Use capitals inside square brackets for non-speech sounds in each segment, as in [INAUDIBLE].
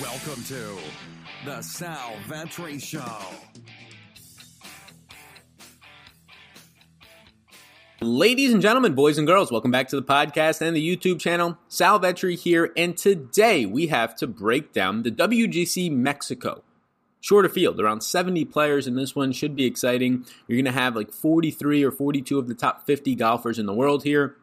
Welcome to the Sal Vetri Show. Ladies and gentlemen, boys and girls, welcome back to the podcast and the YouTube channel. Sal here, and today we have to break down the WGC Mexico. Shorter field, around 70 players in this one should be exciting. You're going to have like 43 or 42 of the top 50 golfers in the world here.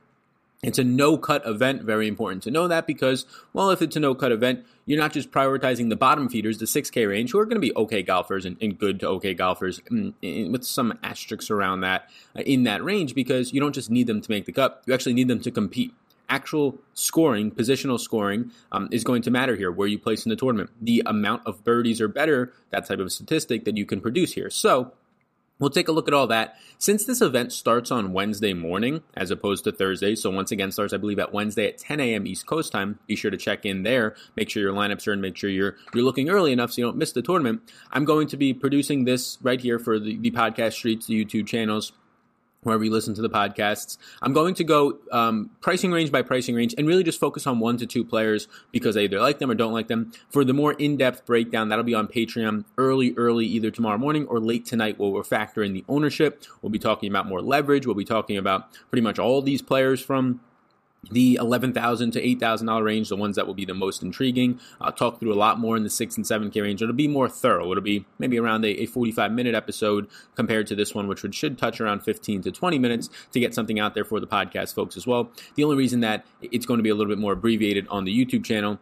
It's a no cut event. Very important to know that because, well, if it's a no cut event, you're not just prioritizing the bottom feeders, the 6K range, who are going to be okay golfers and, and good to okay golfers mm, and with some asterisks around that uh, in that range because you don't just need them to make the cut, you actually need them to compete. Actual scoring, positional scoring, um, is going to matter here where you place in the tournament. The amount of birdies or better, that type of statistic that you can produce here. So, We'll take a look at all that. Since this event starts on Wednesday morning as opposed to Thursday, so once again starts, I believe, at Wednesday at 10 a.m. East Coast time. Be sure to check in there. Make sure your lineups are in. Make sure you're you're looking early enough so you don't miss the tournament. I'm going to be producing this right here for the, the podcast streets, the YouTube channels wherever you listen to the podcasts. I'm going to go um, pricing range by pricing range and really just focus on one to two players because I either like them or don't like them. For the more in depth breakdown, that'll be on Patreon early, early, either tomorrow morning or late tonight, where we'll factor in the ownership. We'll be talking about more leverage. We'll be talking about pretty much all these players from the eleven thousand to eight thousand dollar range, the ones that will be the most intriguing. I'll talk through a lot more in the six and seven K range. It'll be more thorough. It'll be maybe around a, a forty five minute episode compared to this one, which would, should touch around fifteen to twenty minutes to get something out there for the podcast folks as well. The only reason that it's going to be a little bit more abbreviated on the YouTube channel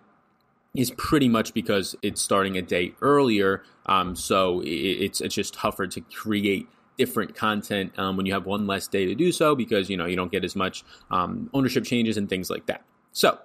is pretty much because it's starting a day earlier. Um, so it's it's just tougher to create different content um, when you have one less day to do so because you know you don't get as much um, ownership changes and things like that. So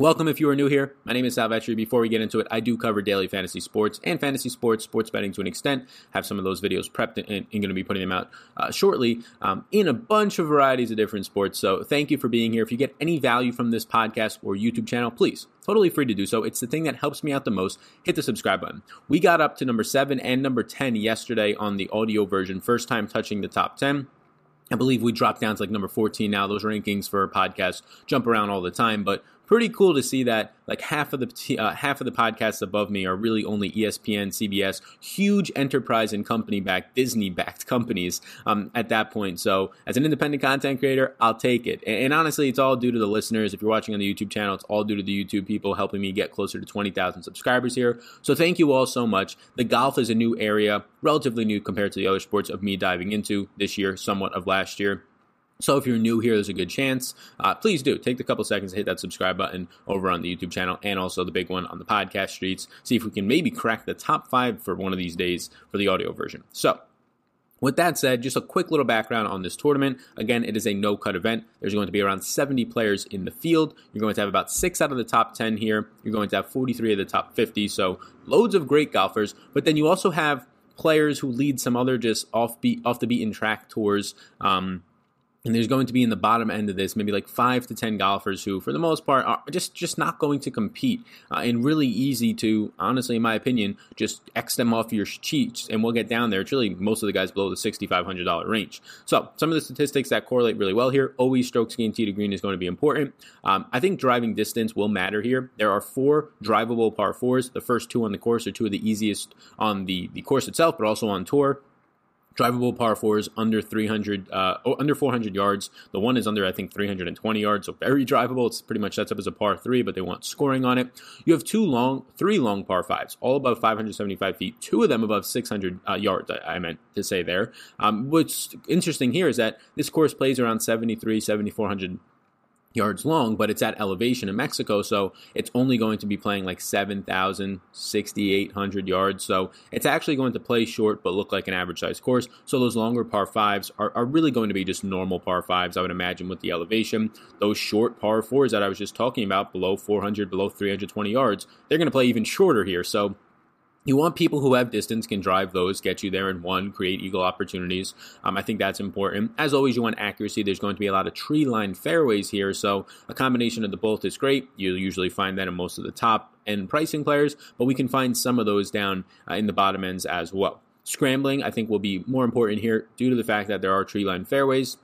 Welcome if you are new here. My name is Sal Vetri. Before we get into it, I do cover daily fantasy sports and fantasy sports, sports betting to an extent. Have some of those videos prepped and, and going to be putting them out uh, shortly um, in a bunch of varieties of different sports. So thank you for being here. If you get any value from this podcast or YouTube channel, please, totally free to do so. It's the thing that helps me out the most. Hit the subscribe button. We got up to number seven and number 10 yesterday on the audio version, first time touching the top 10. I believe we dropped down to like number 14 now. Those rankings for podcasts jump around all the time, but pretty cool to see that like half of the uh, half of the podcasts above me are really only ESPN, CBS, huge enterprise and company backed, Disney backed companies um, at that point. So as an independent content creator, I'll take it. And, and, honestly, it's all due to the listeners. If you're watching on the YouTube channel, it's all due to the YouTube people helping me get closer to 20,000 subscribers here. So thank you all so much. The golf is a new area, relatively new compared to the other sports of me diving into this year, somewhat of last year. So if you're new here, there's a good chance. Uh, please do take a couple seconds to hit that subscribe button over on the YouTube channel and also the big one on the podcast streets. See if we can maybe crack the top five for one of these days for the audio version. So with that said, just a quick little background on this tournament. Again, it is a no cut event. There's going to be around 70 players in the field. You're going to have about six out of the top 10 here. You're going to have 43 of the top 50. So loads of great golfers. But then you also have players who lead some other just off beat, off the beaten track tours. Um, and there's going to be in the bottom end of this maybe like five to ten golfers who for the most part are just just not going to compete uh, and really easy to honestly in my opinion just x them off your sheets and we'll get down there. It's really most of the guys below the $6500 range. So some of the statistics that correlate really well here always strokes gained tee to green is going to be important. Um, i think driving distance will matter here. There are four drivable par fours. The first two on the course are two of the easiest on the, the course itself but also on tour drivable par fours under 300 uh, oh, under 400 yards. The one is under i think 320 yards so very drivable. It's pretty much sets up as a par three but they want scoring on it. You have two long three long par fives all above 575 feet. Two of them above 600 uh, yards I, I, meant to say there. Um, what's interesting here is that this course plays around 73 7400 yards long, but it's at elevation in Mexico, so it's only going to be playing like 7,000, 6,800 yards. So it's actually going to play short but look like an average size course. So those longer par fives are, are really going to be just normal par fives, I would imagine, with the elevation. Those short par fours that I was just talking about, below 400, below 320 yards, they're going to play even shorter here. So you want people who have distance, can drive those, get you there in one, create eagle opportunities. Um, I think that's important. As always, you want accuracy. There's going to be a lot of tree line fairways here, so a combination of the both is great. You'll usually find that in most of the top end pricing players, but we can find some of those down uh, in the bottom ends as well. Scrambling, I think, will be more important here due to the fact that there are tree line fairways,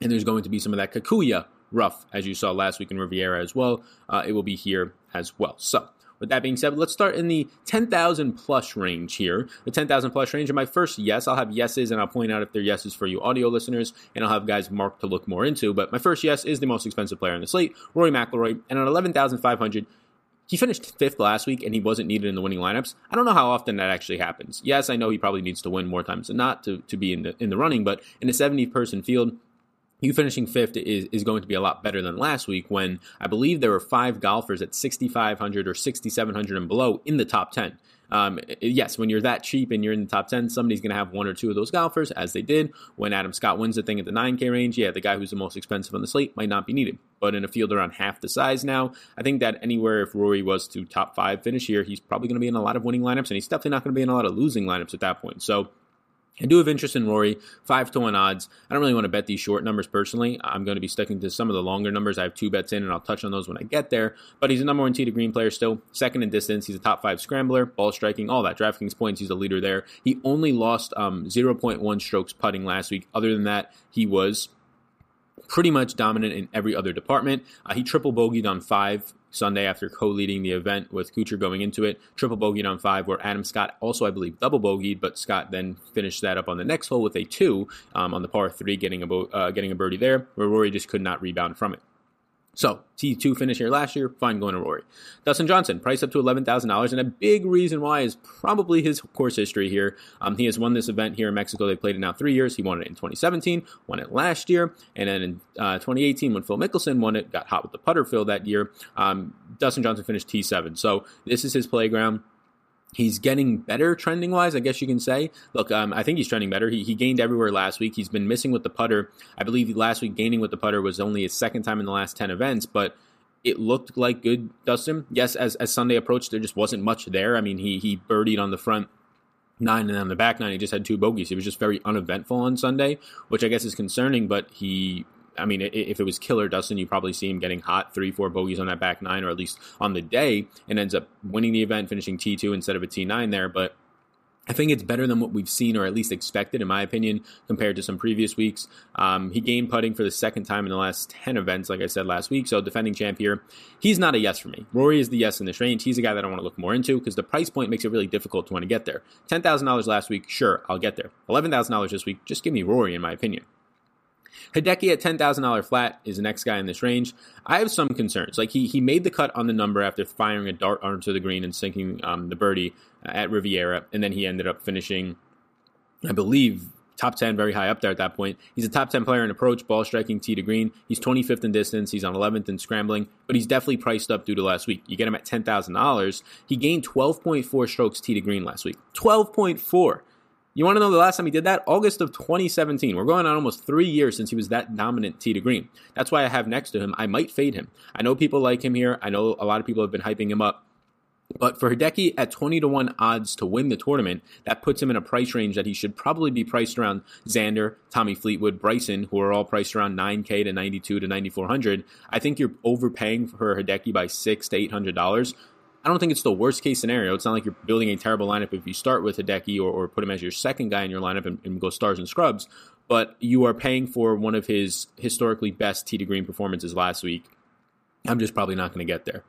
and there's going to be some of that kikuyu rough, as you saw last week in Riviera as well. Uh, it will be here as well. So With that being said, let's start in the 10,000 plus range here. The 10,000 plus range. And my first yes, I'll have yeses and I'll point out if they're yeses for you audio listeners, and I'll have guys marked to look more into. But my first yes is the most expensive player on the slate, Rory McIlroy. And at 11,500, he finished fifth last week and he wasn't needed in the winning lineups. I don't know how often that actually happens. Yes, I know he probably needs to win more times than not to, to be in the in the running, but in a 70 person field, you finishing fifth is, is going to be a lot better than last week when I believe there were five golfers at 6,500 or 6,700 and below in the top 10. Um, yes, when you're that cheap and you're in the top 10, somebody's going to have one or two of those golfers, as they did when Adam Scott wins the thing at the 9K range. Yeah, the guy who's the most expensive on the slate might not be needed. But in a field around half the size now, I think that anywhere if Rory was to top five finish here, he's probably going to be in a lot of winning lineups, and he's definitely not going to be in a lot of losing lineups at that point. So I do have interest in Rory, five to one odds. I don't really want to bet these short numbers personally. I'm going to be sticking to some of the longer numbers. I have two bets in, and I'll touch on those when I get there. But he's a number one tee to green player still, second in distance. He's a top five scrambler, ball striking, all that. DraftKings points, he's a leader there. He only lost um, 0.1 strokes putting last week. Other than that, he was pretty much dominant in every other department. Uh, he triple bogeyed on five Sunday after co-leading the event with Kuchar going into it. Triple bogeyed on five, where Adam Scott also, I believe, double bogeyed, but Scott then finished that up on the next hole with a two um, on the par three, getting a bo- uh, getting a birdie there, where Rory just could not rebound from it. So, T2 finish here last year, fine going to Rory. Dustin Johnson, priced up to $11,000, and a big reason why is probably his course history here. Um, he has won this event here in Mexico. They played it now three years. He won it in 2017, won it last year, and then in uh, 2018, when Phil Mickelson won it, got hot with the putter Phil that year. Um, Dustin Johnson finished T7. So, this is his playground. He's getting better trending wise, I guess you can say. Look, um, I think he's trending better. He, he gained everywhere last week. He's been missing with the putter. I believe last week gaining with the putter was only his second time in the last 10 events, but it looked like good Dustin. Yes, as, as Sunday approached, there just wasn't much there. I mean, he, he birdied on the front nine and on the back nine, he just had two bogeys. He was just very uneventful on Sunday, which I guess is concerning, but he I mean, if it was killer Dustin, you probably see him getting hot, three, four bogeys on that back nine, or at least on the day, and ends up winning the event, finishing T2 instead of a T9 there. But I think it's better than what we've seen, or at least expected, in my opinion, compared to some previous weeks. Um, he gained putting for the second time in the last 10 events, like I said last week. So, defending champ here, he's not a yes for me. Rory is the yes in this range. He's a guy that I want to look more into because the price point makes it really difficult to want to get there. $10,000 last week, sure, I'll get there. $11,000 this week, just give me Rory, in my opinion. Hideki at ten thousand dollar flat is the next guy in this range. I have some concerns. Like he he made the cut on the number after firing a dart onto the green and sinking um, the birdie at Riviera, and then he ended up finishing, I believe, top 10, very high up there at that point. He's a top 10 player in approach, ball striking, tee to green. He's 25th in distance. He's on 11th in scrambling, but he's definitely priced up due to last week. You get him at $10,000. He gained 12.4 strokes tee to green last week. 12.4. You want to know the last time he did that? August of 2017. We're going on almost three years since he was that dominant tee to green. That's why I have next to him. I might fade him. I know people like him here. I know a lot of people have been hyping him up. But for Hideki at 20 to 1 odds to win the tournament, that puts him in a price range that he should probably be priced around Xander, Tommy Fleetwood, Bryson, who are all priced around 9K to 92 to 9400. I think you're overpaying for Hideki by six to $800. I don't think it's the worst case scenario. It's not like you're building a terrible lineup if you start with Hideki or, or put him as your second guy in your lineup and, and, go stars and scrubs, but you are paying for one of his historically best tee to green performances last week. I'm just probably not going to get there.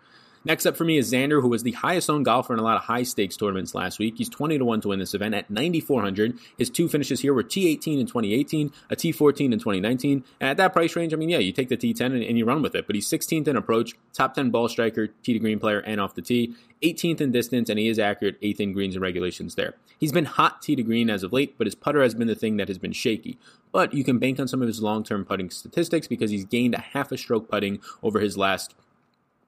Next up for me is Xander, who was the highest owned golfer in a lot of high stakes tournaments last week. He's 20 to 1 to win this event at 9,400. His two finishes here were T18 in 2018, a T14 in 2019. And at that price range, I mean, yeah, you take the T10 and, and you run with it. But he's 16th in approach, top 10 ball striker, tee to green player, and off the tee. 18th in distance, and he is accurate, 8th in greens and regulations there. He's been hot tee to green as of late, but his putter has been the thing that has been shaky. But you can bank on some of his long term putting statistics because he's gained a half a stroke putting over his last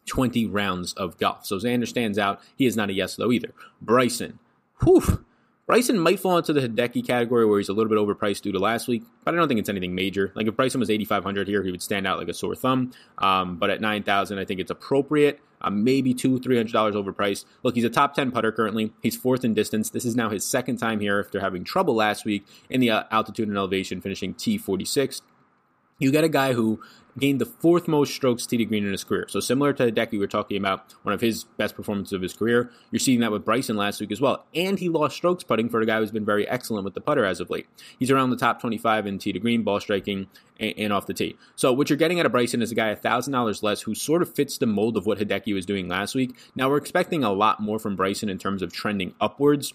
20 rounds of golf. So Xander stands out. He is not a yes, though, either. Bryson. Whew. Bryson might fall into the Hideki category where he's a little bit overpriced due to last week, but I don't think it's anything major. Like if Bryson was 8,500 here, he would stand out like a sore thumb. Um, but at 9,000, I think it's appropriate. Uh, maybe two, three hundred dollars overpriced. Look, he's a top 10 putter currently. He's fourth in distance. This is now his second time here after having trouble last week in the uh, altitude and elevation, finishing T46. You get a guy who gained the fourth most strokes to green in his career. So similar to Hideki, we were talking about one of his best performances of his career. You're seeing that with Bryson last week as well. And he lost strokes putting for a guy who's been very excellent with the putter as of late. He's around the top 25 in tee to green, ball striking, and, and off the tee. So what you're getting out of Bryson is a guy $1,000 less who sort of fits the mold of what Hideki was doing last week. Now we're expecting a lot more from Bryson in terms of trending upwards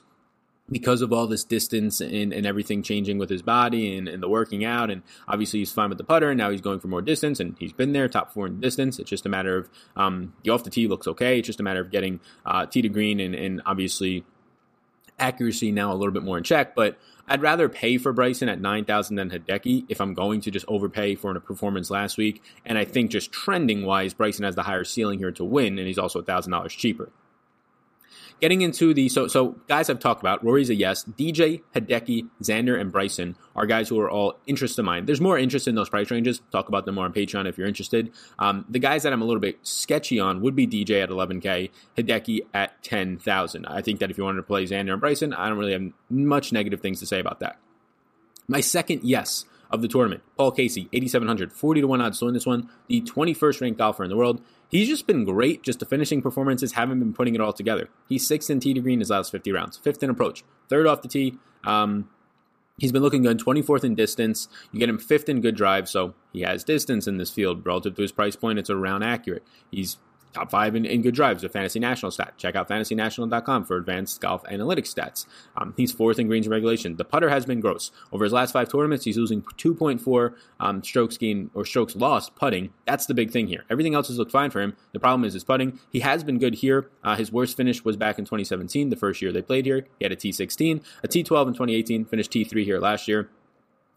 because of all this distance and, and everything changing with his body and, and, the working out, and obviously he's fine with the putter, and now he's going for more distance, and he's been there, top four in distance. It's just a matter of um, the off the tee looks okay. It's just a matter of getting uh, tee to green and, and obviously accuracy now a little bit more in check. But I'd rather pay for Bryson at 9,000 than Hideki if I'm going to just overpay for a performance last week. And I think just trending wise, Bryson has the higher ceiling here to win, and he's also $1,000 cheaper. Getting into the so so guys I've talked about, Rory's a yes. DJ, Hideki, Xander, and Bryson are guys who are all interest of mine. There's more interest in those price ranges. Talk about them more on Patreon if you're interested. Um, the guys that I'm a little bit sketchy on would be DJ at 11k, Hideki at 10,000. I think that if you wanted to play Xander and Bryson, I don't really have much negative things to say about that. My second yes of the tournament, Paul Casey, 8,700, 40 to 1 odds to win this one, the 21st ranked golfer in the world. He's just been great. Just the finishing performances haven't been putting it all together. He's sixth in tee to green his last 50 rounds, fifth in approach, third off the tee. Um, he's been looking good, 24th in distance. You get him fifth in good drive, so he has distance in this field relative to his price point. It's around accurate. He's top five in, in good drives with Fantasy National stat. Check out fantasynational.com for advanced golf analytics stats. Um, he's fourth in greens regulation. The putter has been gross. Over his last five tournaments, he's losing 2.4 um, strokes gained or strokes lost putting. That's the big thing here. Everything else has looked fine for him. The problem is his putting. He has been good here. Uh, his worst finish was back in 2017, the first year they played here. He had a T16, a T12 in 2018, finished T3 here last year.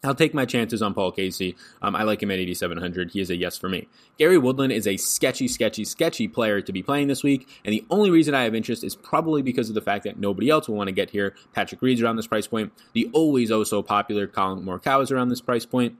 I'll take my chances on Paul Casey. Um, I like him at 8,700. He is a yes for me. Gary Woodland is a sketchy, sketchy, sketchy player to be playing this week, and the only reason I have interest is probably because of the fact that nobody else will want to get here. Patrick Reed's around this price point. The always oh so popular Collin Morikawa is around this price point.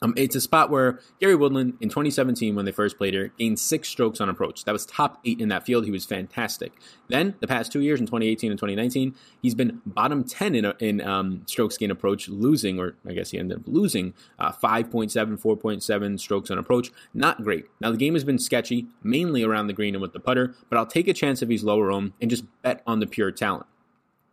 Um, it's a spot where Gary Woodland in 2017, when they first played here, gained six strokes on approach. That was top eight in that field. He was fantastic. Then the past two years, in 2018 and 2019, he's been bottom 10 in, in um, strokes gain approach, losing, or I guess he ended up losing uh, 5.7, 4.7 strokes on approach. Not great. Now the game has been sketchy, mainly around the green and with the putter, but I'll take a chance if he's lower owned and just bet on the pure talent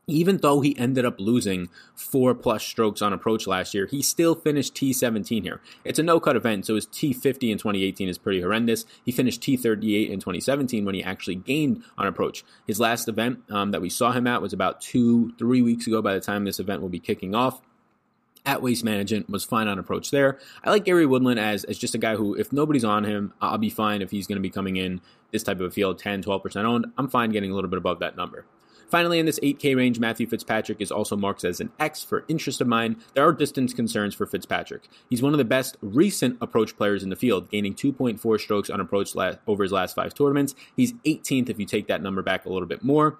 even though he ended up losing four plus strokes on approach last year, he still finished T17 here. It's a no cut event, so his T50 in 2018 is pretty horrendous. He finished T38 in 2017 when he actually gained on approach. His last event um, that we saw him at was about two, three weeks ago by the time this event will be kicking off at Waste Management was fine on approach there. I like Gary Woodland as, as just a guy who, if nobody's on him, I'll be fine if he's going to be coming in this type of a field, 10, 12% owned. I'm fine getting a little bit above that number. Finally, in this 8K range, Matthew Fitzpatrick is also marked as an X for interest of mine. There are distance concerns for Fitzpatrick. He's one of the best recent approach players in the field, gaining 2.4 strokes on approach last, over his last five tournaments. He's 18th if you take that number back a little bit more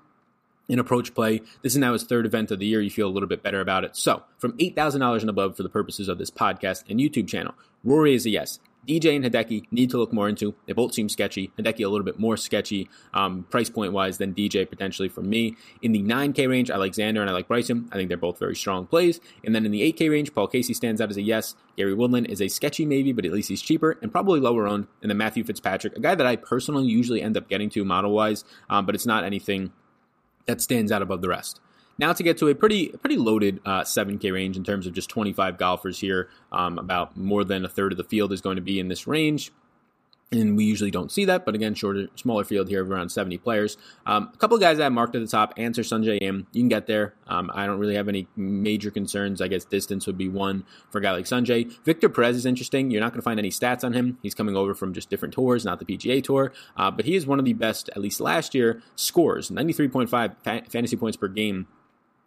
in approach play. This is now his third event of the year. You feel a little bit better about it. So, from $8,000 and above for the purposes of this podcast and YouTube channel, Rory is a yes. DJ and Hideki need to look more into. They both seem sketchy. Hideki a little bit more sketchy um, price point wise than DJ potentially for me. In the 9K range, I like Xander and I like Bryson. I think they're both very strong plays. And then in the 8K range, Paul Casey stands out as a yes. Gary Woodland is a sketchy maybe, but at least he's cheaper and probably lower owned. And then Matthew Fitzpatrick, a guy that I personally usually end up getting to model wise, um, but it's not anything that stands out above the rest. Now to get to a pretty pretty loaded uh, 7K range in terms of just 25 golfers here. Um, about more than a third of the field is going to be in this range. And we usually don't see that, but again, shorter, smaller field here of around 70 players. Um, a couple guys that I marked at the top, Ancer Sungjae Im. You can get there. Um, I don't really have any major concerns. I guess distance would be one for a guy like Sungjae. Victor Perez is interesting. You're not going to find any stats on him. He's coming over from just different tours, not the PGA Tour. Uh, but he is one of the best, at least last year, scores 93.5 fa- fantasy points per game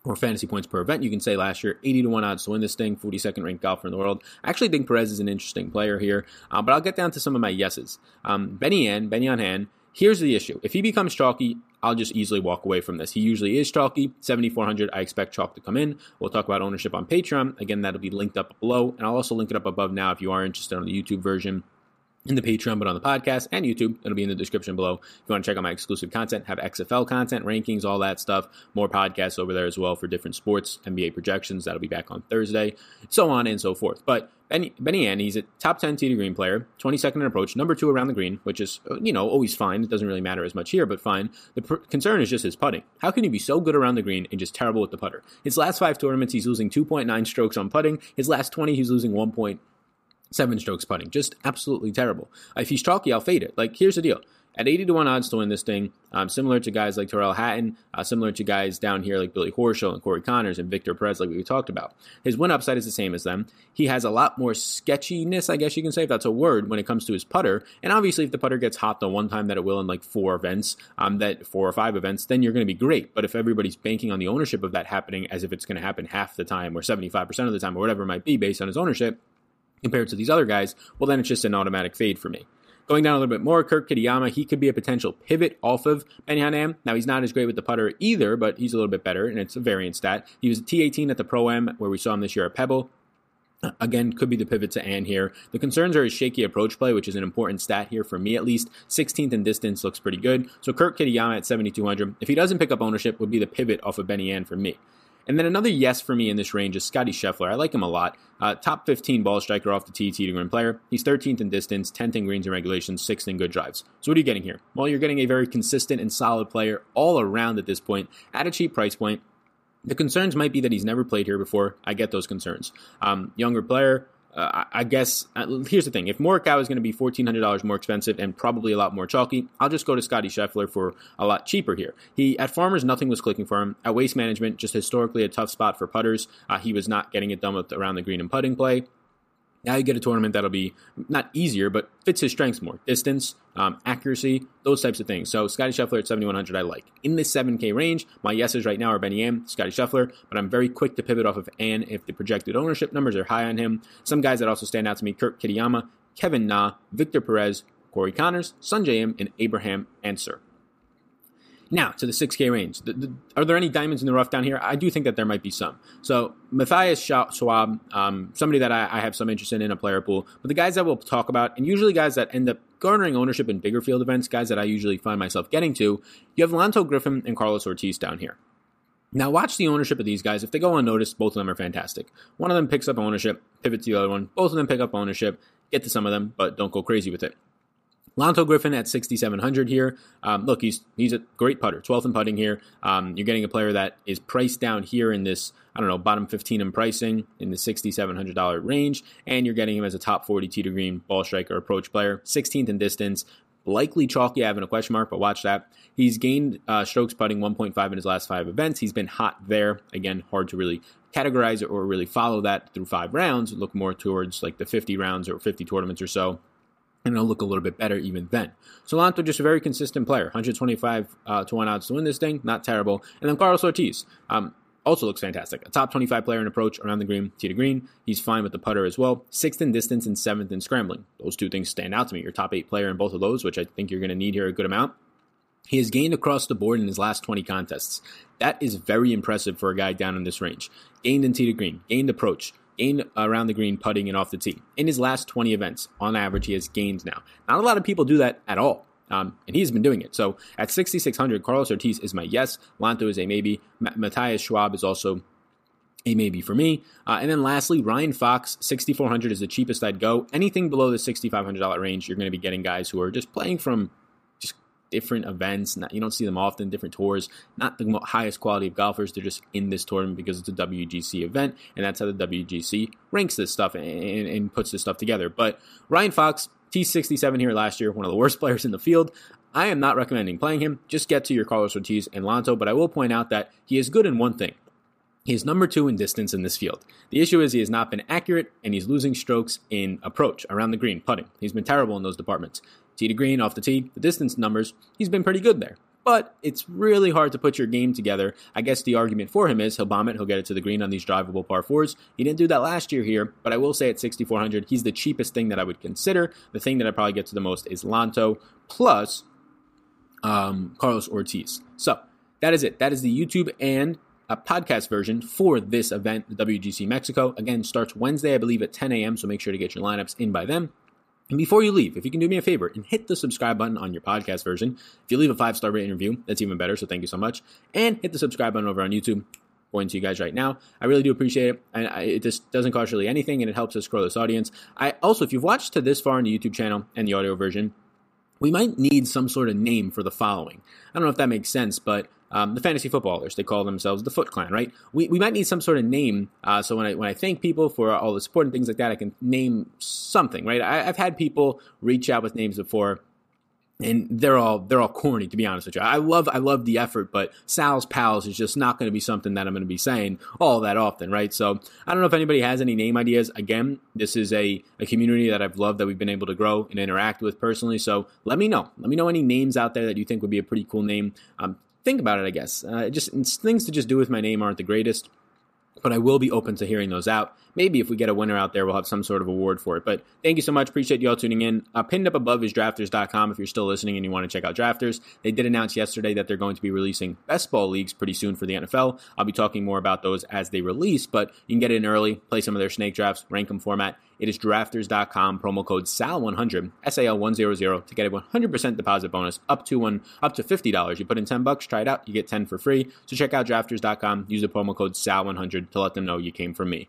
or fantasy points per event. You can say last year, 80 to 1 odds to win this thing, 42nd ranked golfer in the world. I actually think Perez is an interesting player here, uh, but I'll get down to some of my yeses. Um, Benny An, Benny on hand. Here's the issue. If he becomes chalky, I'll just easily walk away from this. He usually is chalky. 7,400, I expect chalk to come in. We'll talk about ownership on Patreon. Again, that'll be linked up below, and I'll also link it up above now if you are interested on the YouTube version in the Patreon, but on the podcast and YouTube. It'll be in the description below. If you want to check out my exclusive content, have XFL content, rankings, all that stuff, more podcasts over there as well for different sports, NBA projections. That'll be back on Thursday, so on and so forth. But Benny, Benny An, he's a top 10 tee to green player, 22nd in approach, number two around the green, which is, uh, you know, always fine. It doesn't really matter as much here, but fine. The pr- concern is just his putting. How can he be so good around the green and just terrible with the putter? His last five tournaments, he's losing 2.9 strokes on putting. His last 20, he's losing 1 seven strokes putting. Just absolutely terrible. If he's chalky, I'll fade it. Like, here's the deal. At 80 to 1 odds to win this thing, um, similar to guys like Tyrrell Hatton, uh, similar to guys down here like Billy Horschel and Corey Conners and Victor Perez, like we talked about. His win upside is the same as them. He has a lot more sketchiness, I guess you can say, if that's a word, when it comes to his putter. And obviously, if the putter gets hot the one time that it will in like four events, um, that four or five events, then you're going to be great. But if everybody's banking on the ownership of that happening as if it's going to happen half the time or 75% of the time or whatever it might be based on his ownership, compared to these other guys, well, then it's just an automatic fade for me. Going down a little bit more, Kurt Kitayama, he could be a potential pivot off of Ben Hanam. Now, he's not as great with the putter either, but he's a little bit better, and it's a variant stat. He was a T18 at the Pro Am, where we saw him this year at Pebble. Again, could be the pivot to An here. The concerns are his shaky approach play, which is an important stat here for me at least. 16th in distance looks pretty good. So Kurt Kitayama at 7,200. If he doesn't pick up ownership, would be the pivot off of Benny An for me. And then another yes for me in this range is Scotty Scheffler. I like him a lot. Uh, top 15 ball striker off the tee, tee to green player. He's 13th in distance, 10th in greens and regulations, 6th in good drives. So what are you getting here? Well, you're getting a very consistent and solid player all around at this point at a cheap price point. The concerns might be that he's never played here before. I get those concerns. Um, younger player, uh, I guess uh, here's the thing: if Morikawa is going to be fourteen hundred dollars more expensive and probably a lot more chalky, I'll just go to Scotty Scheffler for a lot cheaper here. He at Farmers, nothing was clicking for him. At Waste Management, just historically a tough spot for putters. Uh, he was not getting it done with around the green and putting play. Now you get a tournament that'll be not easier, but fits his strengths more. Distance, um, accuracy, those types of things. So Scotty Scheffler at 7,100 I like. In this 7K range, my yeses right now are Benny An, Scotty Scheffler, but I'm very quick to pivot off of An if the projected ownership numbers are high on him. Some guys that also stand out to me, Kurt Kitayama, Kevin Na, Victor Perez, Corey Conners, Sungjae Im, and Abraham Ancer. Now to the 6K range. The, the, are there any diamonds in the rough down here? I do think that there might be some. So Matthias Schwab, um, somebody that I, I, have some interest in in a player pool, but the guys that we'll talk about, and usually guys that end up garnering ownership in bigger field events, guys that I usually find myself getting to, you have Lanto Griffin and Carlos Ortiz down here. Now watch the ownership of these guys. If they go unnoticed, both of them are fantastic. One of them picks up ownership, pivots to the other one. Both of them pick up ownership, get to some of them, but don't go crazy with it. Lanto Griffin at 6,700 here. Um, look, he's he's a great putter, 12th in putting here. Um, you're getting a player that is priced down here in this, I don't know, bottom 15 in pricing in the $6,700 range, and you're getting him as a top 40 tee to green ball striker approach player, 16th in distance. Likely chalky, having a question mark, but watch that. He's gained uh, strokes putting 1.5 in his last five events. He's been hot there. Again, hard to really categorize or really follow that through five rounds. Look more towards like the 50 rounds or 50 tournaments or so and it'll look a little bit better even then. So Lanto, just a very consistent player, 125 uh, to 1 odds to win this thing, not terrible. And then Carlos Ortiz, um, also looks fantastic. A top 25 player in approach around the green, tee to green. He's fine with the putter as well. Sixth in distance and seventh in scrambling. Those two things stand out to me. Your top eight player in both of those, which I think you're going to need here a good amount. He has gained across the board in his last 20 contests. That is very impressive for a guy down in this range. Gained in tee to green, gained approach, gained around the green, putting and off the tee. In his last 20 events, on average, he has gained now. Not a lot of people do that at all. Um, and he's been doing it. So at 6,600, Carlos Ortiz is my yes. Lanto is a maybe. Matthias Schwab is also a maybe for me. Uh, and then lastly, Ryan Fox, 6,400 is the cheapest I'd go. Anything below the $6,500 range, you're going to be getting guys who are just playing from different events. Not, you don't see them often, different tours. Not the highest quality of golfers. They're just in this tournament because it's a WGC event, and that's how the WGC ranks this stuff and, and, and puts this stuff together. But Ryan Fox, T67 here last year, one of the worst [LAUGHS] players in the field. I am not recommending playing him. Just get to your Carlos Ortiz and Lanto, but I will point out that he is good in one thing. He is number two in distance in this field. The issue is he has not been accurate and he's losing strokes in approach around the green, putting. He's been terrible in those departments. Tee to green, off the tee, the distance numbers, he's been pretty good there. But it's really hard to put your game together. I guess the argument for him is he'll bomb it, he'll get it to the green on these drivable par fours. He didn't do that last year here, but I will say at 6,400, he's the cheapest thing that I would consider. The thing that I probably get to the most is Lanto plus um, Carlos Ortiz. So that is it. That is the YouTube and a podcast version for this event, the WGC Mexico. Again, starts Wednesday, I believe, at 10 a.m., so make sure to get your lineups in by then. And before you leave, if you can do me a favor and hit the subscribe button on your podcast version, if you leave a five star rating review, that's even better. So thank you so much. And hit the subscribe button over on YouTube. Going to you guys right now. I really do appreciate it. And it just doesn't cost really anything and it helps us grow this audience. I also, if you've watched to this far in the YouTube channel and the audio version, we might need some sort of name for the following. I don't know if that makes sense, but um, the fantasy footballers, they call themselves the Foot Clan, right? We, we might need some sort of name. Uh, so when I when I thank people for all the support and things like that, I can name something, right? I, I've had people reach out with names before and they're all they're all corny to be honest with you. I love I love the effort, but Sal's pals is just not going to be something that I'm going to be saying all that often, right? So I don't know if anybody has any name ideas. Again, this is a, a community that I've loved that we've been able to grow and interact with personally. So let me know. Let me know any names out there that you think would be a pretty cool name. Um, think about it, I guess. Uh, just things to just do with my name aren't the greatest but I will be open to hearing those out. Maybe if we get a winner out there, we'll have some sort of award for it. But thank you so much. Appreciate you all tuning in. Uh, pinned up above is drafters.com if you're still listening and you want to check out drafters. They did announce yesterday that they're going to be releasing best ball leagues pretty soon for the NFL. I'll be talking more about those as they release, but you can get in early, play some of their snake drafts, rank them format. It is drafters.com, promo code SAL100, SAL100 to get a 100% deposit bonus up to one, up to $50. You put in 10 bucks, try it out, you get 10 for free. So check out drafters.com, use the promo code SAL100 to let them know you came from me.